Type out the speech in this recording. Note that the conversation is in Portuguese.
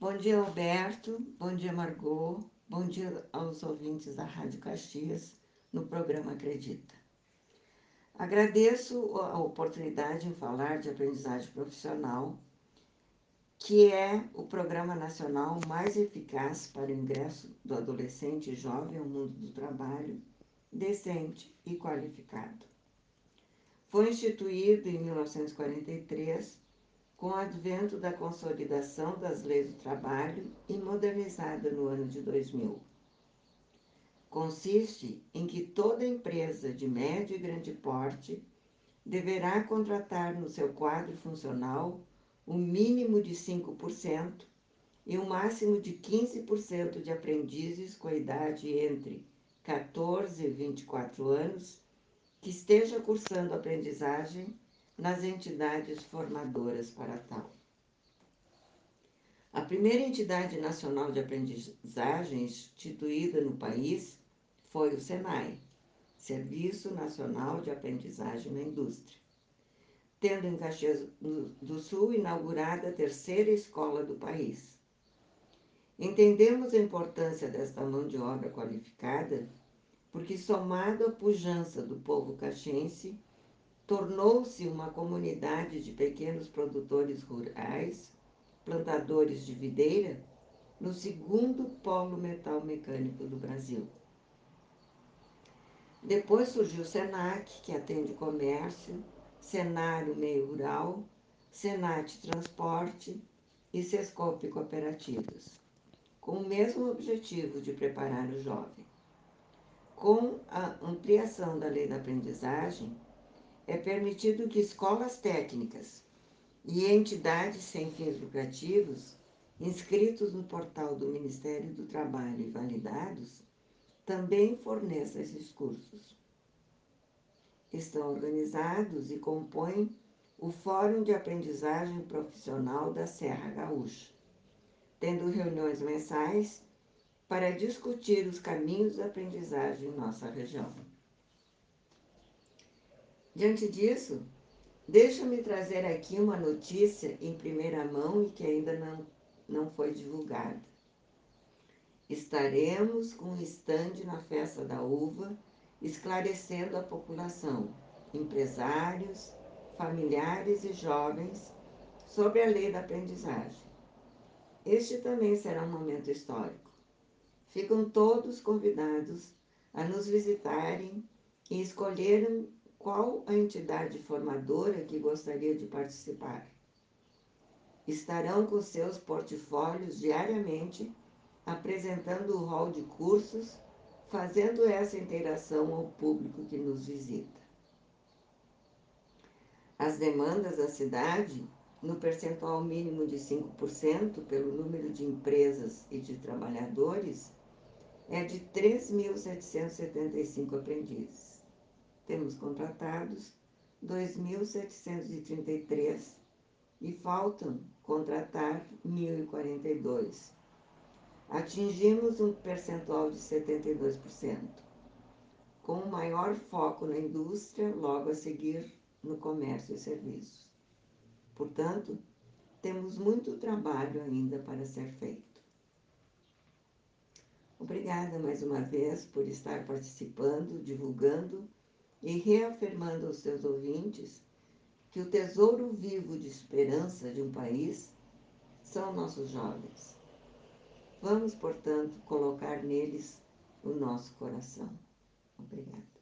Bom dia, Alberto. Bom dia, Margot. Bom dia aos ouvintes da Rádio Caxias no programa Acredita. Agradeço a oportunidade em falar de aprendizagem profissional, que é o programa nacional mais eficaz para o ingresso do adolescente e jovem ao mundo do trabalho, decente e qualificado. Foi instituído em 1943 com o advento da consolidação das leis do trabalho e modernizada no ano de 2000 consiste em que toda empresa de médio e grande porte deverá contratar no seu quadro funcional um mínimo de 5% e um máximo de 15% de aprendizes com idade entre 14 e 24 anos que esteja cursando aprendizagem nas entidades formadoras para tal. A primeira entidade nacional de aprendizagem instituída no país foi o SENAI, Serviço Nacional de Aprendizagem na Indústria, tendo em Caxias do Sul inaugurada a terceira escola do país. Entendemos a importância desta mão de obra qualificada porque, somado à pujança do povo caxiense, tornou-se uma comunidade de pequenos produtores rurais, plantadores de videira, no segundo polo metal mecânico do Brasil. Depois surgiu o SENAC, que atende comércio, Senário Meio Rural, Senat Transporte e Sescope Cooperativas, com o mesmo objetivo de preparar o jovem. Com a ampliação da lei da aprendizagem, é permitido que escolas técnicas e entidades sem fins lucrativos, inscritos no portal do Ministério do Trabalho e validados, também forneça esses cursos. Estão organizados e compõem o Fórum de Aprendizagem Profissional da Serra Gaúcha, tendo reuniões mensais para discutir os caminhos da aprendizagem em nossa região. Diante disso, deixa-me trazer aqui uma notícia em primeira mão e que ainda não, não foi divulgada. Estaremos com um estande na festa da uva, esclarecendo a população, empresários, familiares e jovens sobre a lei da aprendizagem. Este também será um momento histórico. Ficam todos convidados a nos visitarem e escolherem qual a entidade formadora que gostaria de participar. Estarão com seus portfólios diariamente apresentando o rol de cursos, fazendo essa interação ao público que nos visita. As demandas da cidade, no percentual mínimo de 5% pelo número de empresas e de trabalhadores, é de 3.775 aprendizes. Temos contratados 2.733 e faltam contratar 1.042 atingimos um percentual de 72%, com um maior foco na indústria, logo a seguir no comércio e serviços. Portanto, temos muito trabalho ainda para ser feito. Obrigada mais uma vez por estar participando, divulgando e reafirmando aos seus ouvintes que o tesouro vivo de esperança de um país são nossos jovens Vamos, portanto, colocar neles o nosso coração. Obrigada.